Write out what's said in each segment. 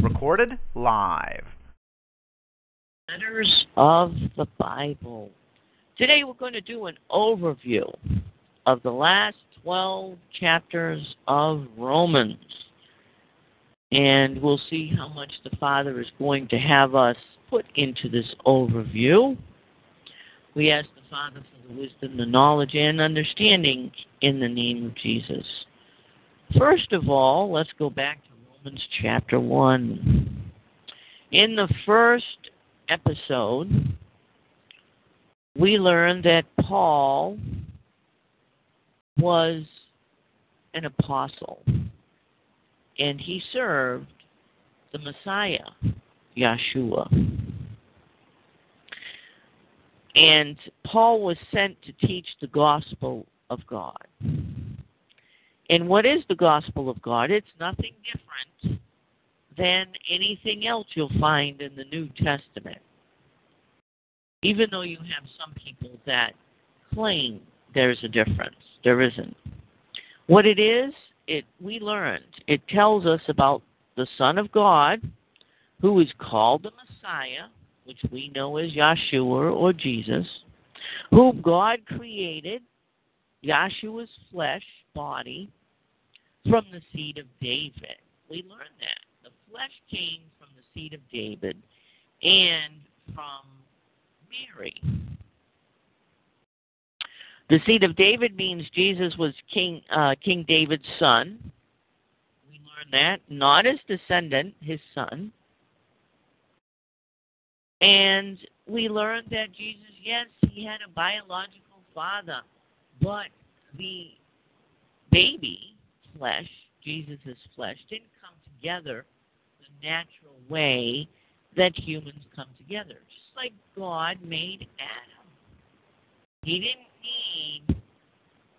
Recorded live. Letters of the Bible. Today we're going to do an overview of the last 12 chapters of Romans. And we'll see how much the Father is going to have us put into this overview. We ask the Father for the wisdom, the knowledge, and understanding in the name of Jesus. First of all, let's go back to Romans chapter 1. In the first episode, we learned that Paul was an apostle and he served the Messiah, Yeshua. And Paul was sent to teach the gospel of God. And what is the gospel of God? It's nothing different than anything else you'll find in the New Testament. Even though you have some people that claim there's a difference, there isn't. What it is, it we learned. It tells us about the Son of God, who is called the Messiah, which we know as Yeshua or Jesus, whom God created, Yeshua's flesh, body, from the seed of David. We learned that. The flesh came from the seed of David and from Mary. The seed of David means Jesus was King uh, King David's son. We learn that not his descendant, his son. And we learned that Jesus, yes, he had a biological father, but the baby flesh, Jesus' flesh, didn't come together the natural way that humans come together. Just like God made Adam. He didn't need,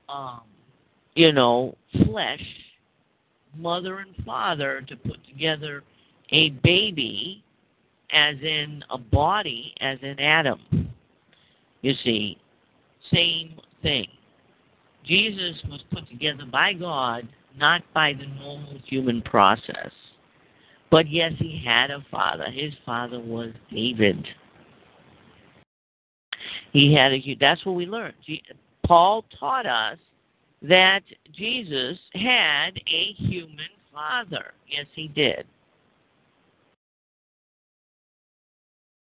um, you know, flesh, mother and father, to put together a baby, as in a body, as in Adam. You see, same thing. Jesus was put together by God, not by the normal human process. But yes, he had a father. His father was David. He had a that's what we learned. Paul taught us that Jesus had a human father. Yes, he did.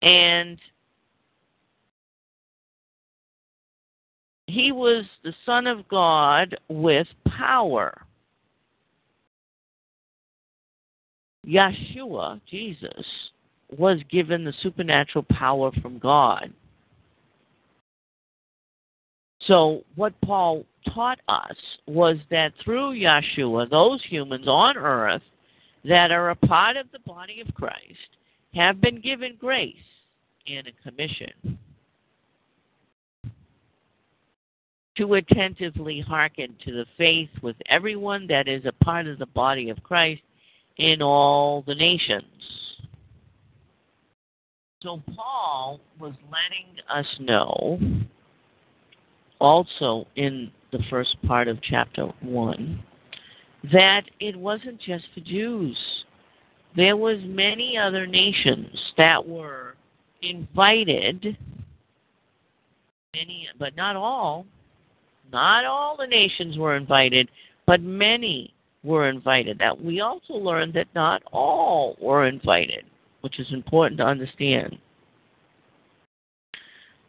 And he was the Son of God with power. Yeshua, Jesus, was given the supernatural power from God. So, what Paul taught us was that through Yeshua, those humans on earth that are a part of the body of Christ have been given grace and a commission to attentively hearken to the faith with everyone that is a part of the body of Christ in all the nations. So, Paul was letting us know also in the first part of chapter 1 that it wasn't just the Jews. There was many other nations that were invited many but not all not all the nations were invited but many were invited that we also learned that not all were invited which is important to understand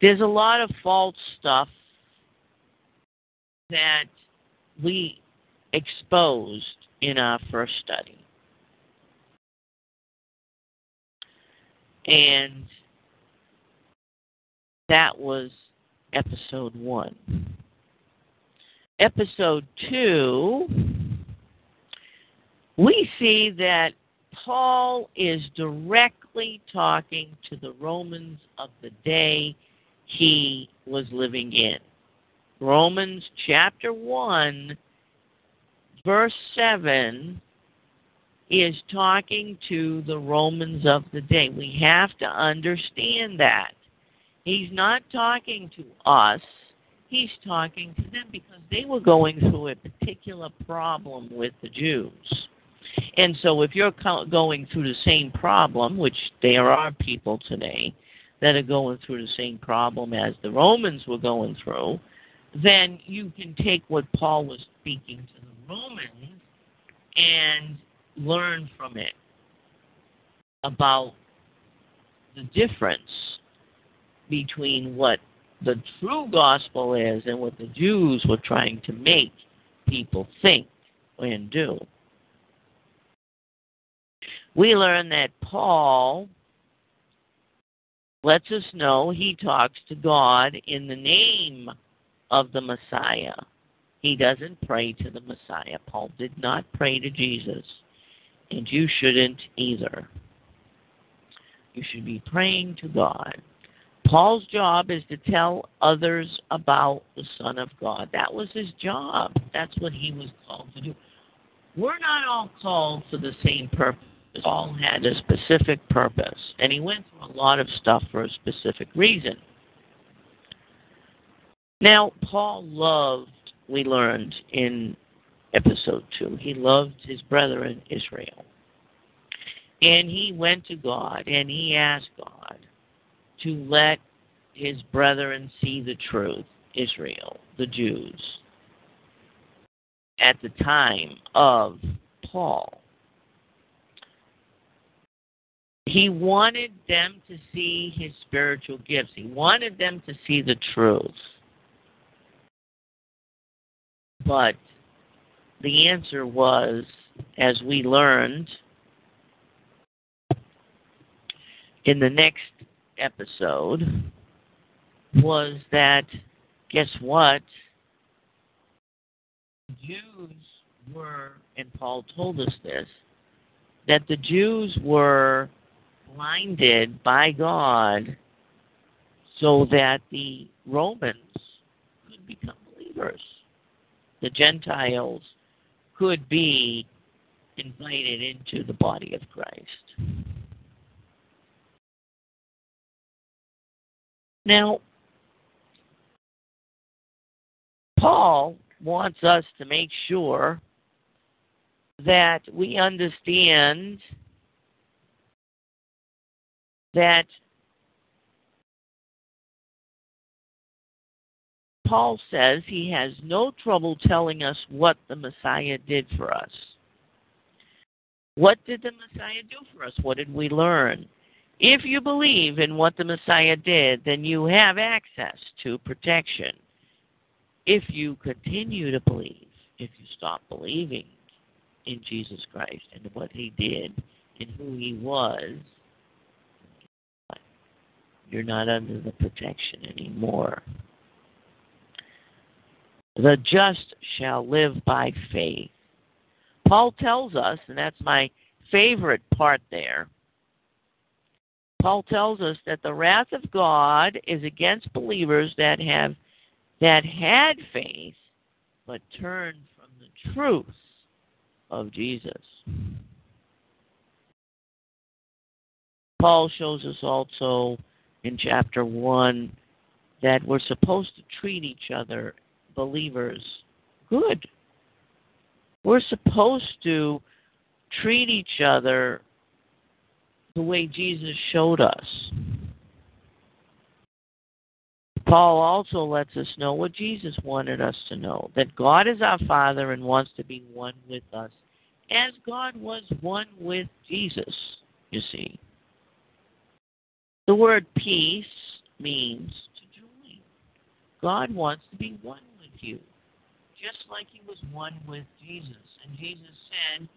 there's a lot of false stuff that we exposed in our first study. And that was episode one. Episode 2, we see that Paul is directly talking to the Romans of the day he was living in. Romans chapter 1, verse 7 is talking to the Romans of the day. We have to understand that. He's not talking to us, he's talking to them because they were going through a particular problem with the Jews. And so, if you're going through the same problem, which there are people today that are going through the same problem as the Romans were going through, then you can take what Paul was speaking to the Romans and learn from it about the difference between what the true gospel is and what the Jews were trying to make people think and do. We learn that Paul lets us know he talks to God in the name of the Messiah. He doesn't pray to the Messiah. Paul did not pray to Jesus, and you shouldn't either. You should be praying to God. Paul's job is to tell others about the Son of God. That was his job. That's what he was called to do. We're not all called for the same purpose. Paul had a specific purpose, and he went through a lot of stuff for a specific reason. Now, Paul loved, we learned in episode 2, he loved his brethren Israel. And he went to God and he asked God to let his brethren see the truth, Israel, the Jews, at the time of Paul. He wanted them to see his spiritual gifts. He wanted them to see the truth. But the answer was, as we learned in the next episode, was that guess what? Jews were, and Paul told us this, that the Jews were blinded by God so that the Romans could become believers. The Gentiles could be invited into the body of Christ. Now, Paul wants us to make sure that we understand that Paul says he has no trouble telling us what the Messiah did for us. What did the Messiah do for us? What did we learn? If you believe in what the Messiah did, then you have access to protection. If you continue to believe, if you stop believing in Jesus Christ and what he did and who he was, you're not under the protection anymore. The just shall live by faith. Paul tells us, and that's my favorite part there. Paul tells us that the wrath of God is against believers that have that had faith but turned from the truth of Jesus. Paul shows us also in chapter 1 that we're supposed to treat each other, believers, good. We're supposed to treat each other the way Jesus showed us. Paul also lets us know what Jesus wanted us to know that God is our Father and wants to be one with us, as God was one with Jesus, you see. The word peace means to join. God wants to be one with you, just like he was one with Jesus. And Jesus said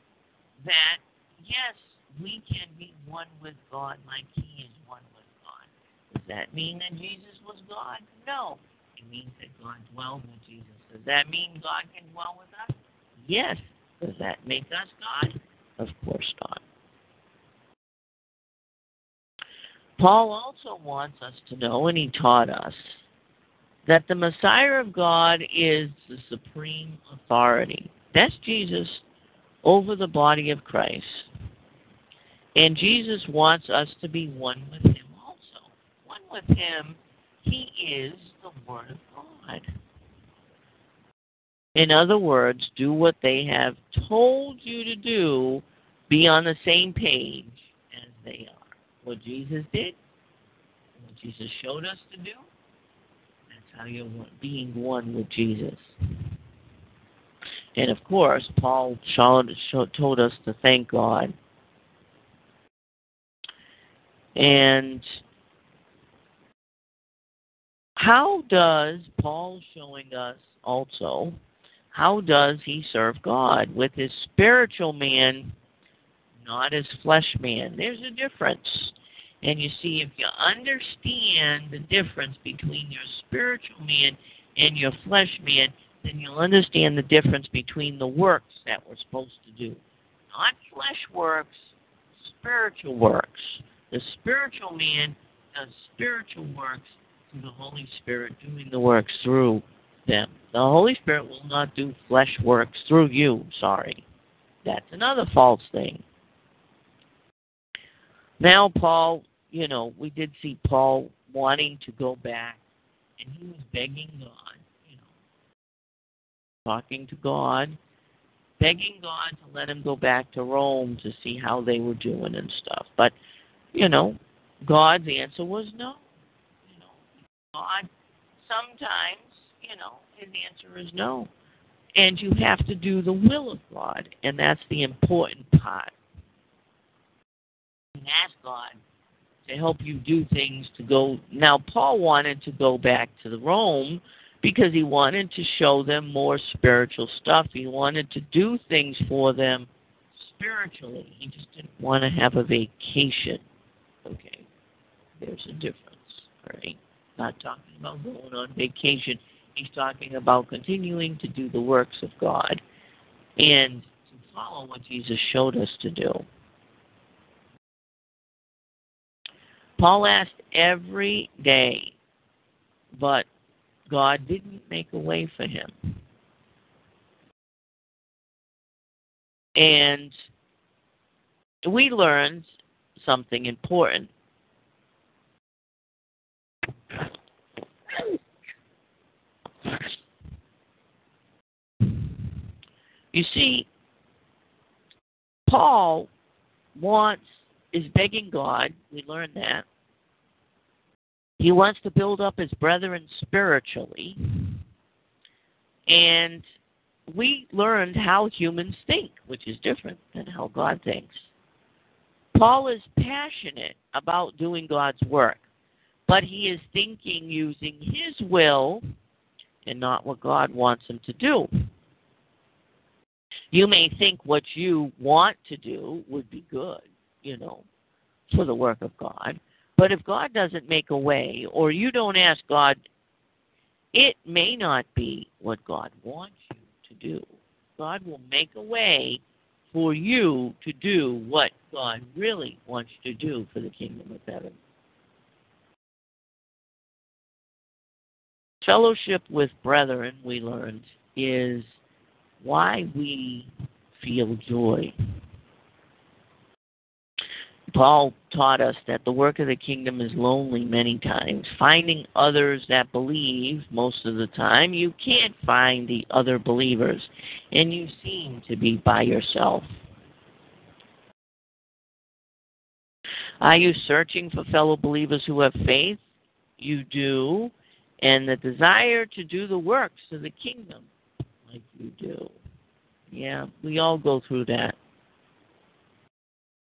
that, yes, we can be one with God like he is one with God. Does that mean that Jesus was God? No. It means that God dwelled with Jesus. Does that mean God can dwell with us? Yes. Does that make us God? Of course not. Paul also wants us to know, and he taught us, that the Messiah of God is the supreme authority. That's Jesus over the body of Christ. And Jesus wants us to be one with him also. One with him, he is the Word of God. In other words, do what they have told you to do, be on the same page as they are. What Jesus did, what Jesus showed us to do, that's how you're being one with Jesus. And of course, Paul told us to thank God. And how does Paul showing us also how does he serve God? With his spiritual man, not his flesh man. There's a difference. And you see, if you understand the difference between your spiritual man and your flesh man, then you'll understand the difference between the works that we're supposed to do. Not flesh works, spiritual works. The spiritual man does spiritual works through the Holy Spirit doing the works through them. The Holy Spirit will not do flesh works through you. Sorry. That's another false thing. Now, Paul, you know, we did see Paul wanting to go back, and he was begging God, you know, talking to God, begging God to let him go back to Rome to see how they were doing and stuff. But, you know, God's answer was no. You know, God sometimes you know, his answer is no. And you have to do the will of God, and that's the important part. And ask God to help you do things to go. Now, Paul wanted to go back to the Rome because he wanted to show them more spiritual stuff. He wanted to do things for them spiritually. He just didn't want to have a vacation. Okay, there's a difference, right? Not talking about going on vacation he's talking about continuing to do the works of God and to follow what Jesus showed us to do. Paul asked every day, but God didn't make a way for him. And we learned something important You see, Paul wants is begging God, we learn that. He wants to build up his brethren spiritually. And we learned how humans think, which is different than how God thinks. Paul is passionate about doing God's work, but he is thinking using his will and not what God wants him to do. You may think what you want to do would be good, you know, for the work of God. But if God doesn't make a way, or you don't ask God, it may not be what God wants you to do. God will make a way for you to do what God really wants to do for the kingdom of heaven. Fellowship with brethren, we learned, is why we feel joy. Paul taught us that the work of the kingdom is lonely many times. Finding others that believe, most of the time, you can't find the other believers, and you seem to be by yourself. Are you searching for fellow believers who have faith? You do, and the desire to do the works of the kingdom like you do. Yeah, we all go through that.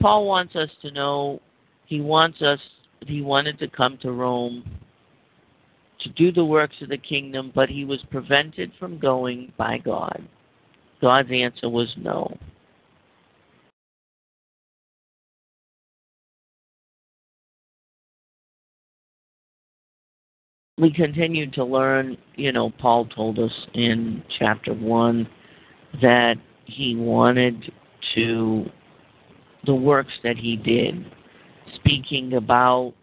Paul wants us to know he wants us he wanted to come to Rome to do the works of the kingdom, but he was prevented from going by God. God's answer was no. we continue to learn. You know, Paul told us in chapter 1 that he wanted to, the works that he did, speaking about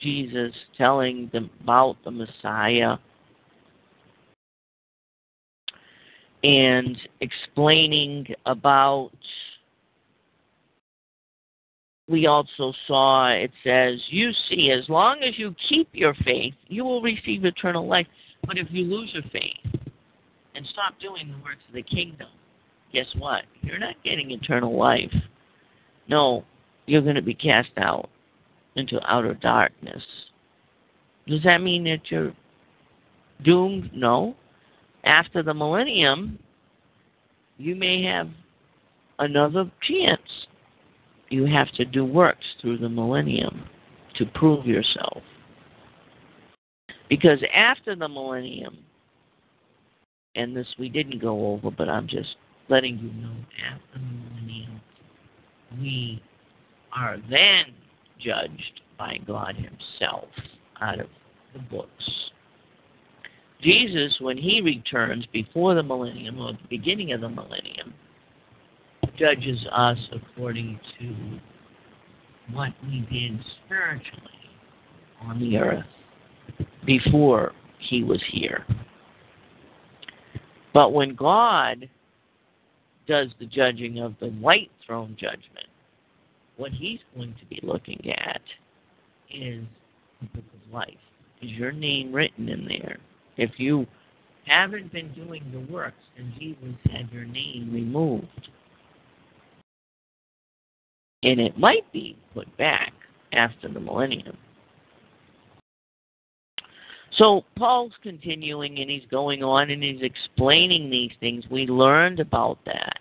Jesus, telling them about the Messiah, and explaining about we also saw it says, You see, as long as you keep your faith, you will receive eternal life. But if you lose your faith and stop doing the works of the kingdom, guess what? You're not getting eternal life. No, you're going to be cast out into outer darkness. Does that mean that you're doomed? No. After the millennium, you may have another chance you have to do works through the millennium to prove yourself. Because after the millennium, and this we didn't go over, but I'm just letting you know after the millennium, we are then judged by God Himself out of the books. Jesus, when He returns before the millennium or the beginning of the millennium, judges us according to what we did spiritually on the earth before he was here. But when God does the judging of the white throne judgment, what he's going to be looking at is the book of life. Is your name written in there? If you haven't been doing the works, then Jesus had your name removed and it might be put back after the millennium. So Paul's continuing and he's going on and he's explaining these things. We learned about that.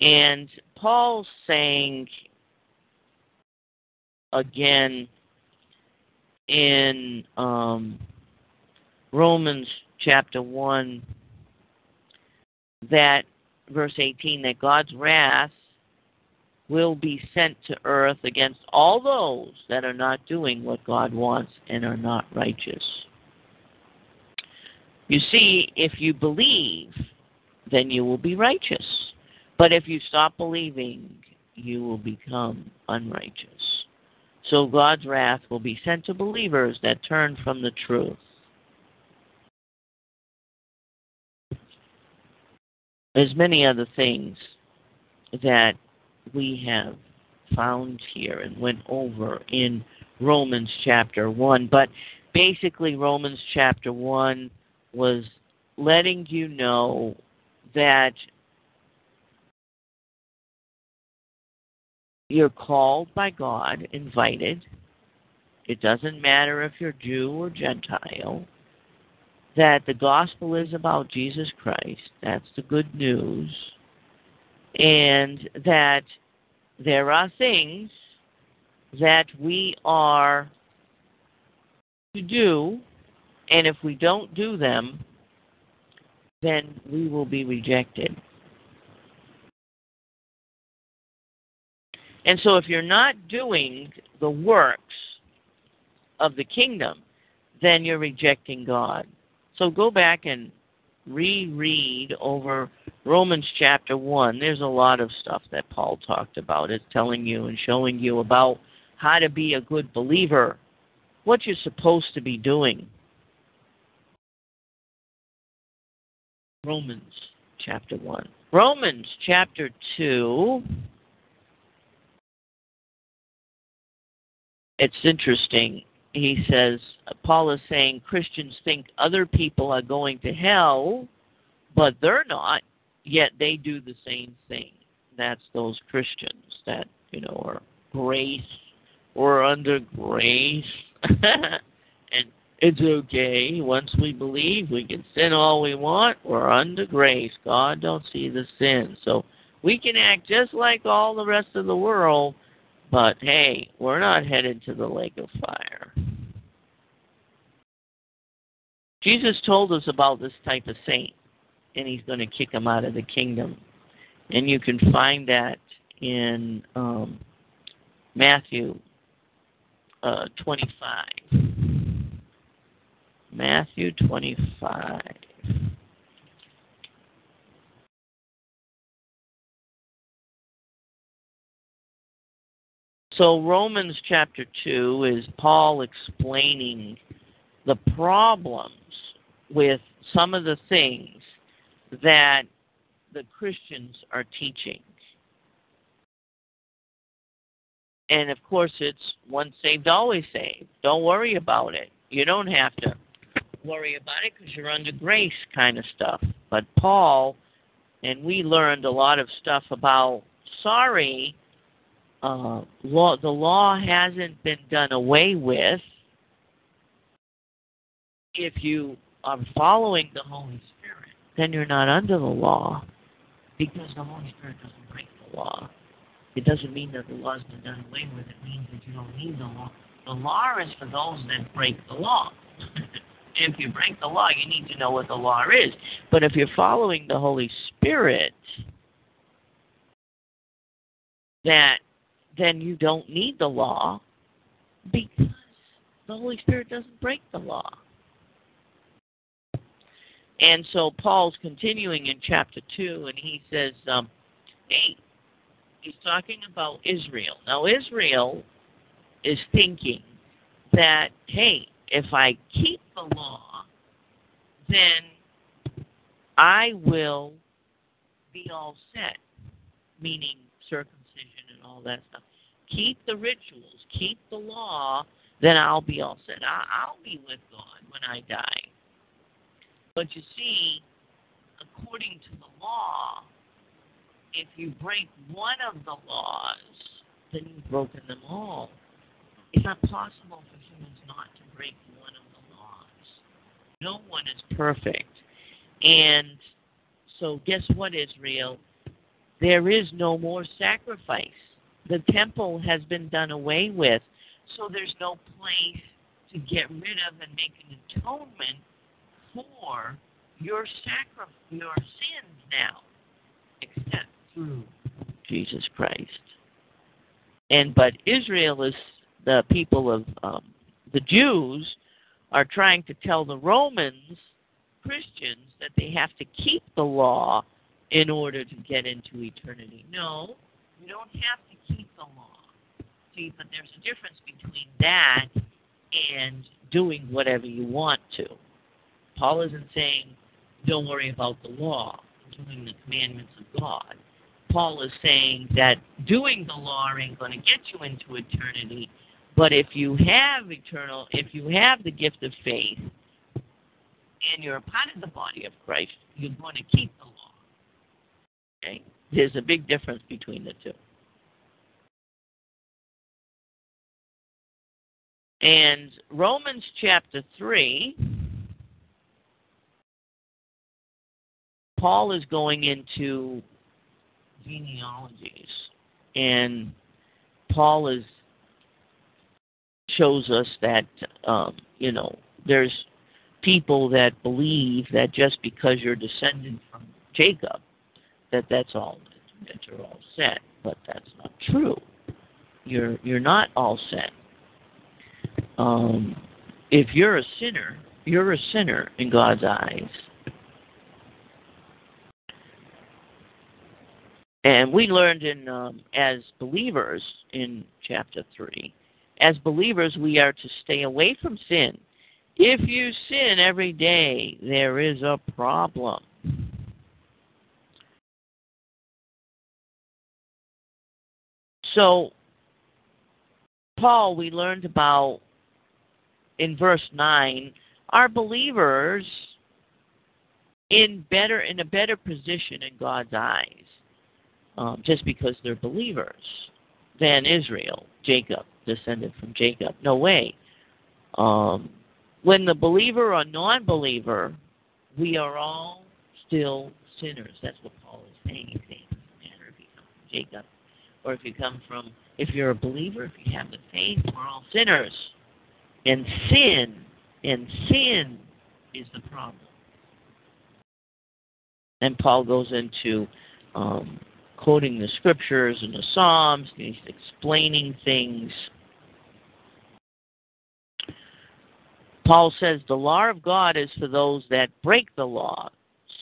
And Paul's saying again in um, Romans chapter 1 that verse 18, that God's wrath will be sent to earth against all those that are not doing what God wants and are not righteous. You see, if you believe, then you will be righteous. But if you stop believing, you will become unrighteous. So God's wrath will be sent to believers that turn from the truth. There's many other things that we have found here and went over in Romans chapter 1. But basically, Romans chapter 1 was letting you know that you're called by God, invited. It doesn't matter if you're Jew or Gentile that the gospel is about Jesus Christ. That's the good news. And that there are things that we are to do, and if we don't do them, then we will be rejected. And so, if you're not doing the works of the kingdom, then you're rejecting God. So go back and reread over Romans chapter 1. There's a lot of stuff that Paul talked about. It's telling you and showing you about how to be a good believer, what you're supposed to be doing. Romans chapter 1. Romans chapter 2. It's interesting he says, Paul is saying Christians think other people are going to hell, but they're not, yet they do the same thing. That's those Christians that, you know, are grace or under grace. and it's okay. Once we believe, we can sin all we want. We're under grace. God don't see the sin. So we can act just like all the rest of the world, but hey, we're not headed to the lake of fire. Jesus told us about this type of saint, and he's going to kick him out of the kingdom. And you can find that in um, Matthew uh, 25. Matthew 25. So, Romans chapter 2 is Paul explaining the problems with some of the things that the Christians are teaching. And of course, it's once saved, always saved. Don't worry about it. You don't have to worry about it because you're under grace, kind of stuff. But Paul, and we learned a lot of stuff about sorry, uh, law. The law hasn't been done away with. If you are following the Holy then you're not under the law because the Holy Spirit doesn't break the law. It doesn't mean that the law's been done away with. It means that you don't need the law. The law is for those that break the law. if you break the law, you need to know what the law is. But if you're following the Holy Spirit, that then you don't need the law because the Holy Spirit doesn't break the law. And so Paul's continuing in chapter 2, and he says, um, hey, he's talking about Israel. Now, Israel is thinking that, hey, if I keep the law, then I will be all set, meaning circumcision and all that stuff. Keep the rituals, keep the law, then I'll be all set. I'll be with God when I die. But you see, according to the law, if you break one of the laws, then you've broken them all. It's not possible for humans not to break one of the laws. No one is perfect. And so, guess what, Israel? There is no more sacrifice. The temple has been done away with. So, there's no place to get rid of and make an atonement for your sacrifice, your sins now, except through Jesus Christ. And but Israel is the people of um, the Jews are trying to tell the Romans Christians that they have to keep the law in order to get into eternity. No, you don't have to keep the law. See, but there's a difference between that and doing whatever you want to. Paul isn't saying, don't worry about the law, doing the commandments of God. Paul is saying that doing the law ain't going to get you into eternity, but if you have eternal, if you have the gift of faith, and you're a part of the body of Christ, you're going to keep the law. Okay? There's a big difference between the two. And Romans chapter 3 Paul is going into genealogies, and Paul is shows us that um, you know there's people that believe that just because you're descended from Jacob, that that's all that you're all set, but that's not true. You're you're not all set. Um, if you're a sinner, you're a sinner in God's eyes. And we learned in um, as believers in chapter three, as believers we are to stay away from sin. If you sin every day, there is a problem. So, Paul, we learned about in verse nine, are believers in better in a better position in God's eyes um, just because they're believers than Israel, Jacob, descended from Jacob. No way. Um, when the believer or non believer, we are all still sinners. That's what Paul is saying. He's saying it doesn't matter if you come from Jacob or if you come from, if you're a believer, if you have the faith, we're all sinners. And sin, and sin is the problem. And Paul goes into um, quoting the scriptures and the Psalms, he's explaining things. Paul says the law of God is for those that break the law,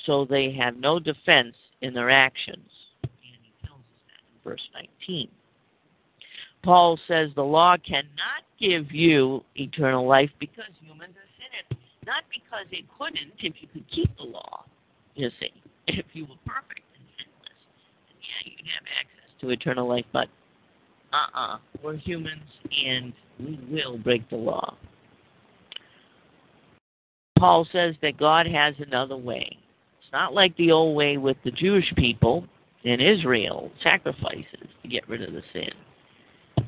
so they have no defense in their actions. And he tells us that in verse 19. Paul says the law cannot give you eternal life because humans are sinners, not because it couldn't if you could keep the law. You see, if you were perfect then yeah, you'd have access to eternal life, but uh-uh, we're humans and we will break the law. Paul says that God has another way. It's not like the old way with the Jewish people in Israel, sacrifices to get rid of the sin,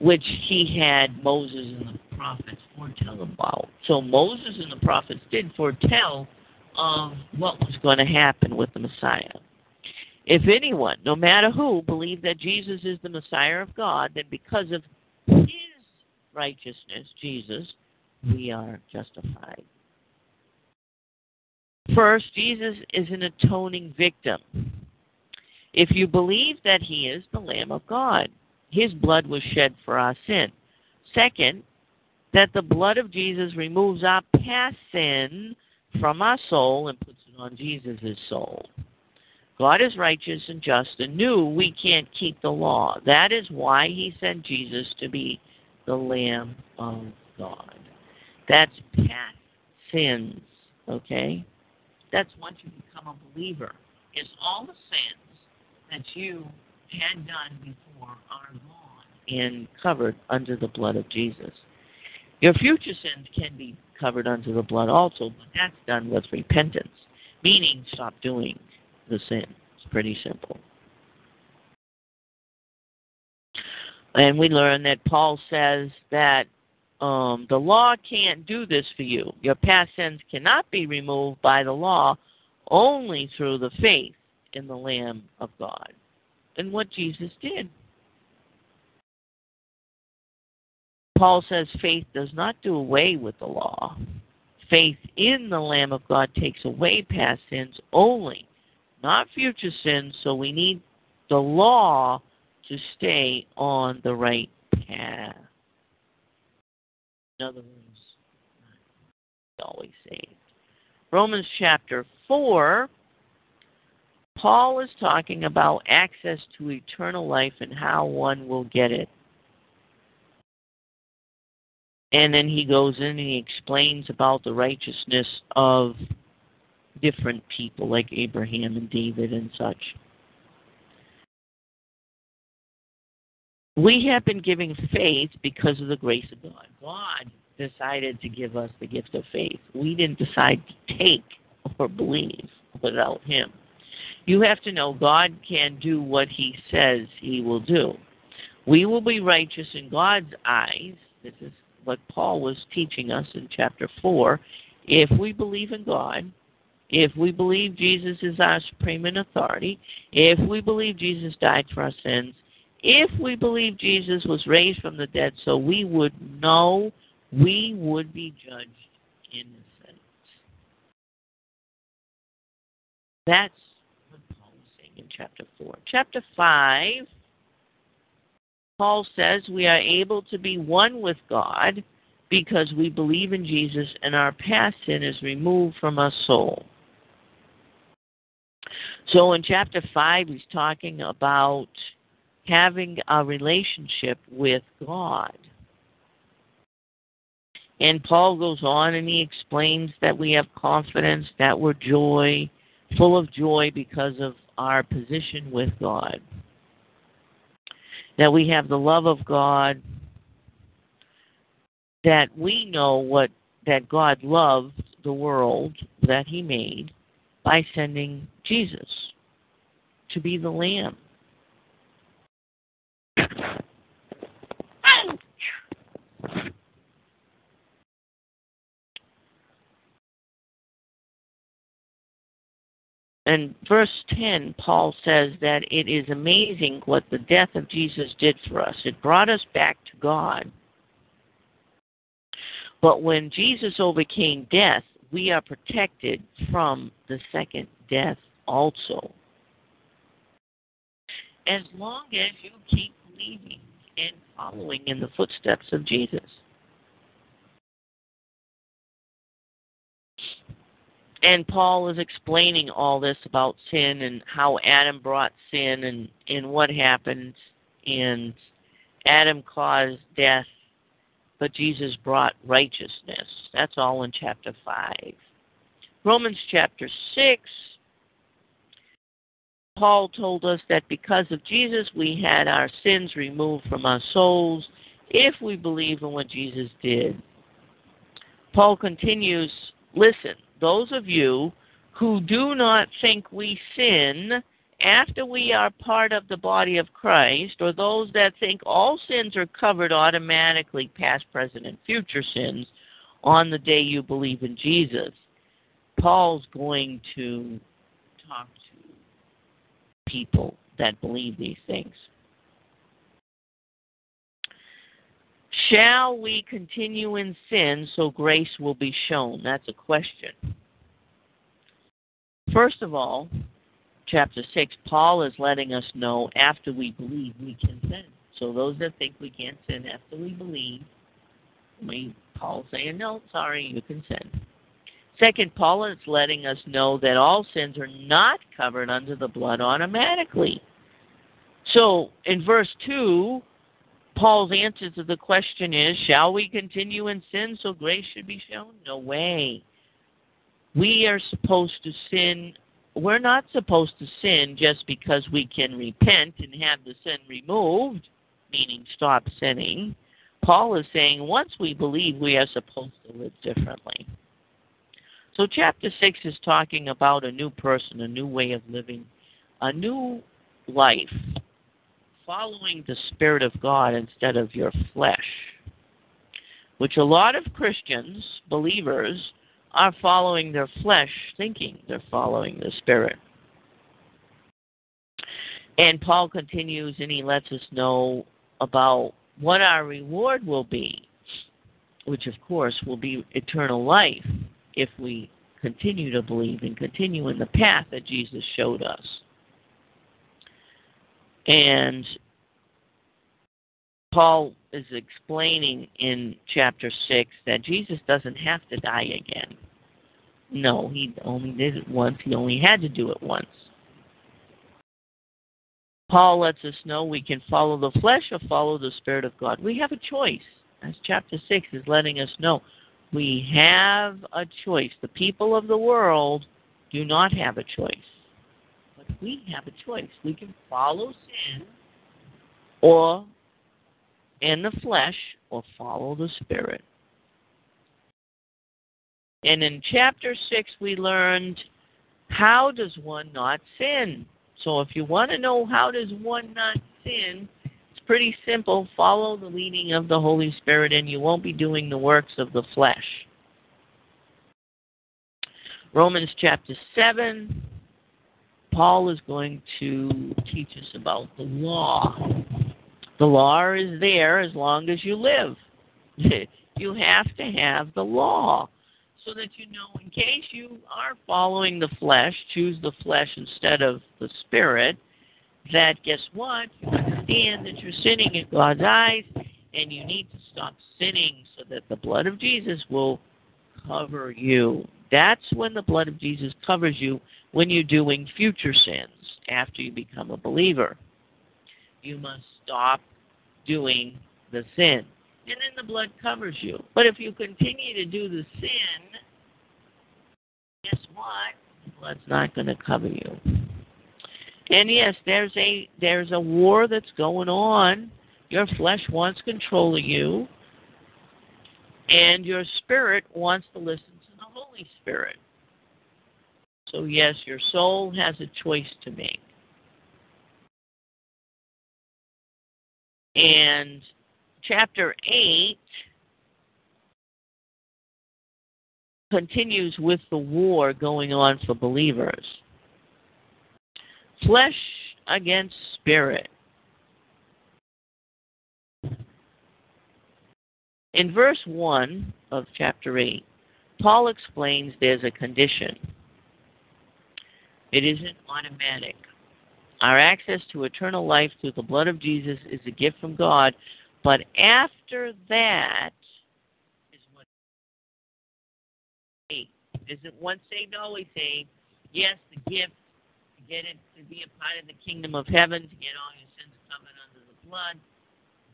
which he had Moses and the prophets foretell about. So Moses and the prophets did foretell of what was going to happen with the Messiah. If anyone, no matter who, believe that Jesus is the Messiah of God, then because of his righteousness, Jesus, we are justified. First, Jesus is an atoning victim. If you believe that he is the Lamb of God, his blood was shed for our sin. Second, that the blood of Jesus removes our past sin from our soul and puts it on Jesus' soul. God is righteous and just and knew we can't keep the law. That is why he sent Jesus to be the Lamb of God. That's past sins, okay? That's once you become a believer. Is all the sins that you had done before are gone and covered under the blood of Jesus. Your future sins can be covered under the blood also, but that's done with repentance, meaning stop doing the sin. It's pretty simple. And we learn that Paul says that um, the law can't do this for you. Your past sins cannot be removed by the law only through the faith in the Lamb of God and what Jesus did. Paul says faith does not do away with the law. Faith in the Lamb of God takes away past sins only, not future sins, so we need the law to stay on the right path. In other words, always saved. Romans chapter 4, Paul is talking about access to eternal life and how one will get it. And then he goes in and he explains about the righteousness of different people like Abraham and David and such. We have been giving faith because of the grace of God. God decided to give us the gift of faith. We didn't decide to take or believe without Him. You have to know God can do what He says He will do. We will be righteous in God's eyes. This is what Paul was teaching us in chapter 4. If we believe in God, if we believe Jesus is our supreme authority, if we believe Jesus died for our sins, if we believe Jesus was raised from the dead so we would know we would be judged innocent. That's what Paul is saying in chapter 4. Chapter 5, Paul says we are able to be one with God because we believe in Jesus and our past sin is removed from our soul. So in chapter 5, he's talking about having a relationship with God. And Paul goes on and he explains that we have confidence, that we're joy, full of joy because of our position with God. That we have the love of God, that we know what that God loved the world that he made by sending Jesus to be the lamb in verse 10, Paul says that it is amazing what the death of Jesus did for us. It brought us back to God. But when Jesus overcame death, we are protected from the second death also. As long as you keep believing and following in the footsteps of Jesus. And Paul is explaining all this about sin and how Adam brought sin and, and what happened. And Adam caused death but Jesus brought righteousness. That's all in chapter 5. Romans chapter 6, Paul told us that because of Jesus, we had our sins removed from our souls if we believe in what Jesus did. Paul continues listen, those of you who do not think we sin after we are part of the body of Christ, or those that think all sins are covered automatically, past, present, and future sins, on the day you believe in Jesus. Paul's going to talk to people that believe these things. Shall we continue in sin so grace will be shown? That's a question. First of all, chapter 6, Paul is letting us know after we believe we can sin. So those that think we can't sin after we believe, we Paul's saying, no, sorry, you can sin. Second, Paul is letting us know that all sins are not covered under the blood automatically. So in verse 2, Paul's answer to the question is Shall we continue in sin so grace should be shown? No way. We are supposed to sin. We're not supposed to sin just because we can repent and have the sin removed, meaning stop sinning. Paul is saying once we believe, we are supposed to live differently. So, chapter 6 is talking about a new person, a new way of living, a new life following the Spirit of God instead of your flesh, which a lot of Christians, believers, are following their flesh, thinking they're following the Spirit. And Paul continues and he lets us know about what our reward will be, which of course will be eternal life if we continue to believe and continue in the path that Jesus showed us. And Paul is explaining in chapter 6 that Jesus doesn't have to die again. No, he only did it once. He only had to do it once. Paul lets us know we can follow the flesh or follow the Spirit of God. We have a choice, as chapter 6 is letting us know. We have a choice. The people of the world do not have a choice But we have a choice. We can follow sin or in the flesh or follow the spirit. And in chapter 6 we learned how does one not sin? So if you want to know how does one not sin, it's pretty simple. Follow the leading of the Holy Spirit and you won't be doing the works of the flesh. Romans chapter 7 Paul is going to teach us about the law. The law is there as long as you live. you have to have the law so that you know, in case you are following the flesh, choose the flesh instead of the spirit, that guess what? You understand that you're sinning in God's eyes and you need to stop sinning so that the blood of Jesus will cover you. That's when the blood of Jesus covers you when you're doing future sins after you become a believer. You must stop doing the sin. And then the blood covers you. But if you continue to do the sin, guess what? The blood's not going to cover you. And yes, there's a there's a war that's going on. Your flesh wants control of you, and your spirit wants to listen to the Holy Spirit. So, yes, your soul has a choice to make. And chapter 8 continues with the war going on for believers flesh against spirit. In verse 1 of chapter 8, Paul explains there's a condition. It isn't automatic. Our access to eternal life through the blood of Jesus is a gift from God, but after that is what Isn't once saved, always saved. Yes, the gift to get it to be a part of the kingdom of heaven, to get all your sins covered under the blood.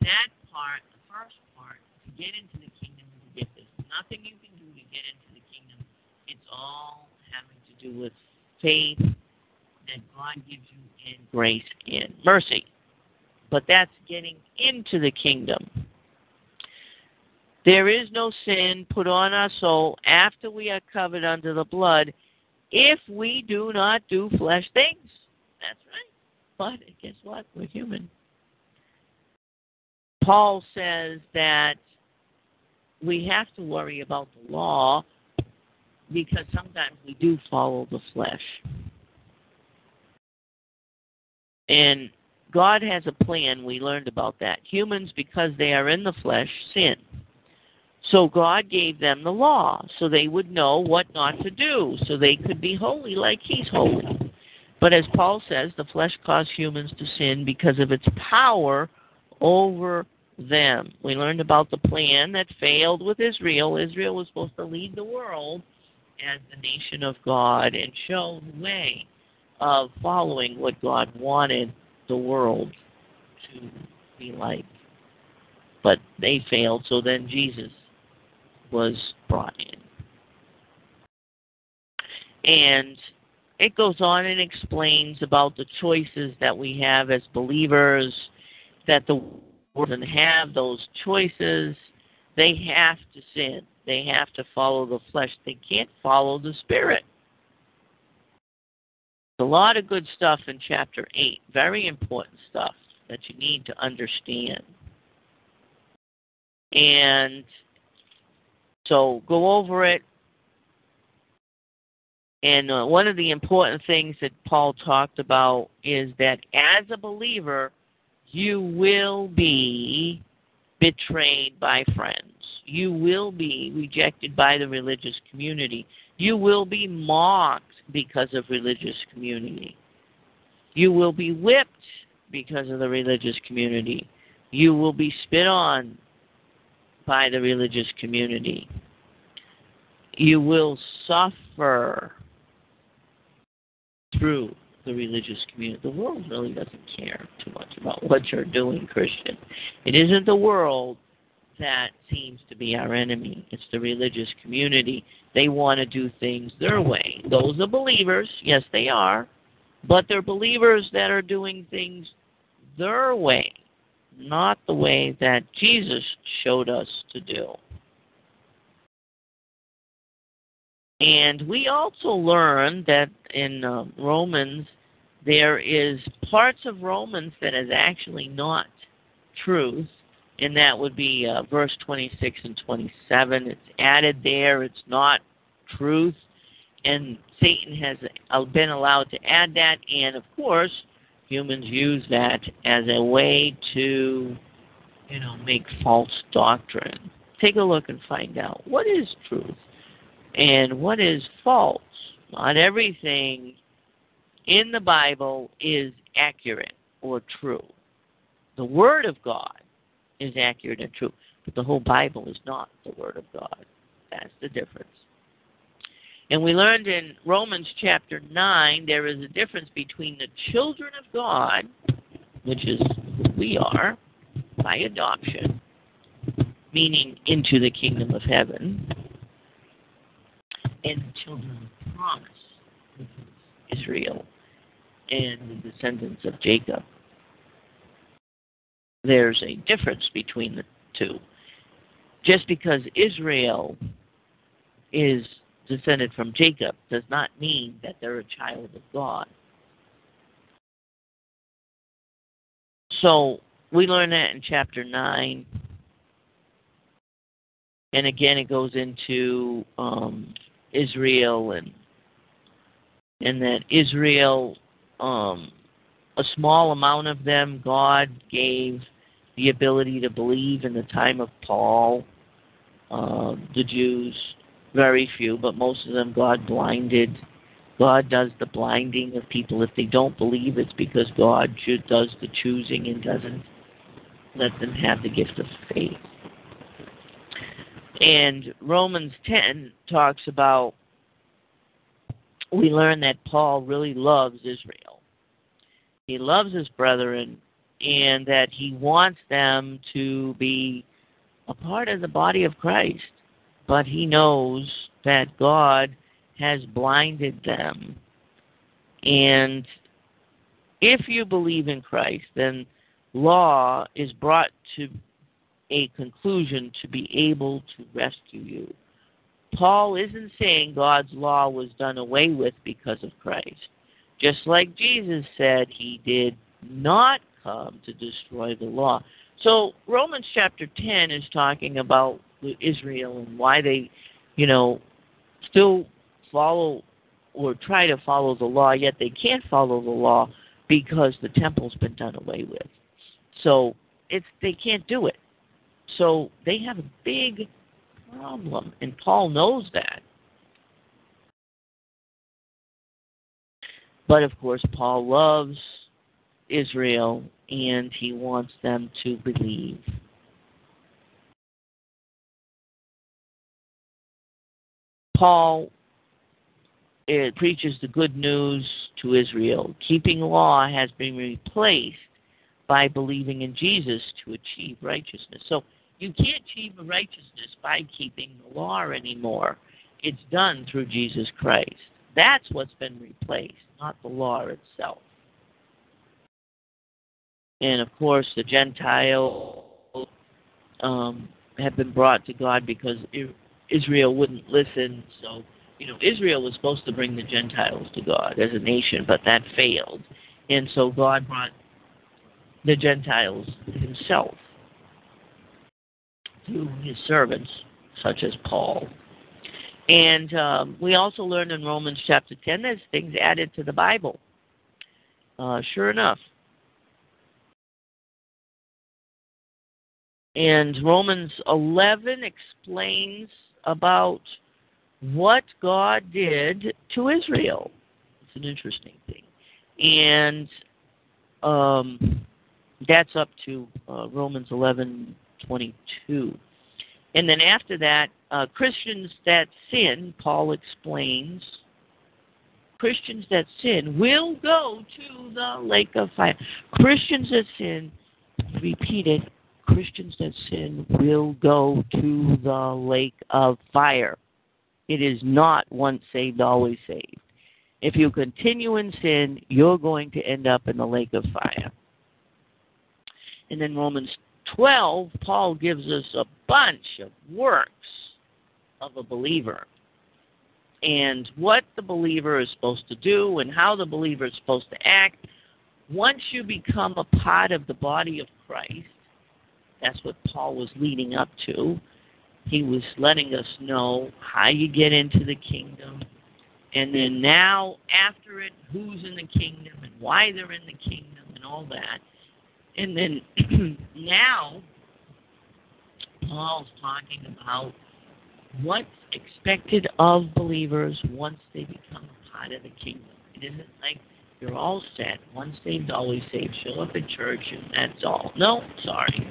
That part, the first part, to get into the kingdom is a gift. There's nothing you can do to get into the kingdom. It's all having to do with faith that God gives you in grace and mercy. But that's getting into the kingdom. There is no sin put on our soul after we are covered under the blood if we do not do flesh things. That's right. But guess what? We're human. Paul says that we have to worry about the law because sometimes we do follow the flesh. And God has a plan. We learned about that. Humans, because they are in the flesh, sin. So God gave them the law so they would know what not to do, so they could be holy like He's holy. But as Paul says, the flesh caused humans to sin because of its power over them. We learned about the plan that failed with Israel. Israel was supposed to lead the world as the nation of God and show the way of following what God wanted the world to be like. But they failed, so then Jesus was brought in. And it goes on and explains about the choices that we have as believers, that the world doesn't have those choices. They have to sin. They have to follow the flesh. They can't follow the spirit. A lot of good stuff in chapter 8, very important stuff that you need to understand. And so go over it. And uh, one of the important things that Paul talked about is that as a believer, you will be betrayed by friends. You will be rejected by the religious community. You will be mocked because of religious community. You will be whipped because of the religious community. You will be spit on by the religious community. You will suffer through the religious community. The world really doesn't care too much about what you're doing, Christian. It isn't the world that seems to be our enemy, it's the religious community. They want to do things their way. Those are believers, yes, they are, but they're believers that are doing things their way not the way that Jesus showed us to do. And we also learn that in uh, Romans, there is parts of Romans that is actually not truth, and that would be uh, verse 26 and 27. It's added there, it's not truth, and Satan has uh, been allowed to add that, and of course, humans use that as a way to, you know, make false doctrine. Take a look and find out what is truth and what is false. Not everything in the Bible is accurate or true. The Word of God is accurate and true, but the whole Bible is not the Word of God. That's the difference. And we learned in Romans chapter 9 there is a difference between the children of God, which is we are by adoption, meaning into the kingdom of heaven, and the children of promise, Israel and the descendants of Jacob. There's a difference between the two. Just because Israel is descended from Jacob does not mean that they're a child of God. So we learn that in chapter 9. And again, it goes into um, Israel and and that Israel, um, a small amount of them, God gave the ability to believe in the time of Paul. Uh, the Jews very few, but most of them God blinded. God does the blinding of people. If they don't believe, it's because God does the choosing and doesn't let them have the gift of faith. And Romans 10 talks about we learn that Paul really loves Israel. He loves his brethren and that he wants them to be a part of the body of Christ. But he knows that God has blinded them. And if you believe in Christ, then law is brought to a conclusion to be able to rescue you. Paul isn't saying God's law was done away with because of Christ. Just like Jesus said he did not come to destroy the law. So Romans chapter 10 is talking about Israel and why they, you know, still follow or try to follow the law, yet they can't follow the law because the temple's been done away with. So it's they can't do it. So they have a big problem, and Paul knows that. But of course, Paul loves Israel and he wants them to believe. Paul it preaches the good news to Israel. Keeping law has been replaced by believing in Jesus to achieve righteousness. So you can't achieve righteousness by keeping the law anymore. It's done through Jesus Christ. That's what's been replaced, not the law itself. And of course, the Gentiles um, have been brought to God because Israel wouldn't listen. So, you know, Israel was supposed to bring the Gentiles to God as a nation, but that failed. And so God brought the Gentiles himself through his servants, such as Paul. And um, we also learn in Romans chapter 10 there's things added to the Bible. Uh, sure enough. And Romans 11 explains about what God did to Israel. It's an interesting thing. And um, that's up to uh, Romans 11:22. And then after that, uh, Christians that sin, Paul explains, Christians that sin will go to the lake of fire. Christians that sin, repeated, Christians that sin will go to the lake of fire. It is not once saved, always saved. If you continue in sin, you're going to end up in the lake of fire. And then Romans 12, Paul gives us a bunch of works of a believer and what the believer is supposed to do and how the believer is supposed to act. Once you become a part of the body of Christ, that's what Paul was leading up to. He was letting us know how you get into the kingdom. And then now, after it, who's in the kingdom and why they're in the kingdom and all that. And then now, Paul's talking about what's expected of believers once they become part of the kingdom. It isn't like you're all set, once saved, always saved, show up at church, and that's all. No, sorry,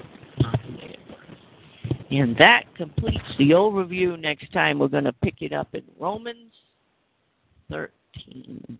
And that completes the overview. Next time, we're going to pick it up in Romans 13.